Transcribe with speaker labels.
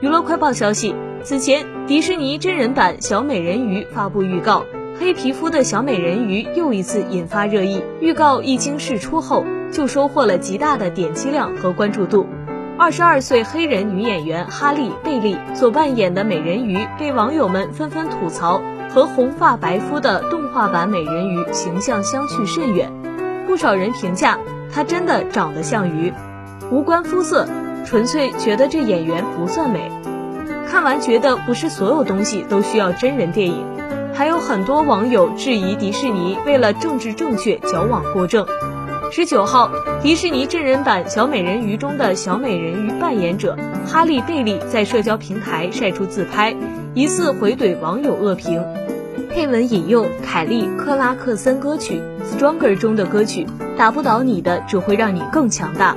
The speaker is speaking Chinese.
Speaker 1: 娱乐快报消息，此前迪士尼真人版小美人鱼发布预告，黑皮肤的小美人鱼又一次引发热议。预告一经释出后，就收获了极大的点击量和关注度。二十二岁黑人女演员哈利·贝利所扮演的美人鱼，被网友们纷纷吐槽和红发白肤的动画版美人鱼形象相去甚远。不少人评价她真的长得像鱼，无关肤色。纯粹觉得这演员不算美，看完觉得不是所有东西都需要真人电影，还有很多网友质疑迪士尼为了政治正确矫枉过正。十九号，迪士尼真人版小美人鱼中的小美人鱼扮演者哈利贝利在社交平台晒出自拍，疑似回怼网友恶评，配文引用凯利克拉克森歌曲《Stronger》中的歌曲：“打不倒你的，只会让你更强大。”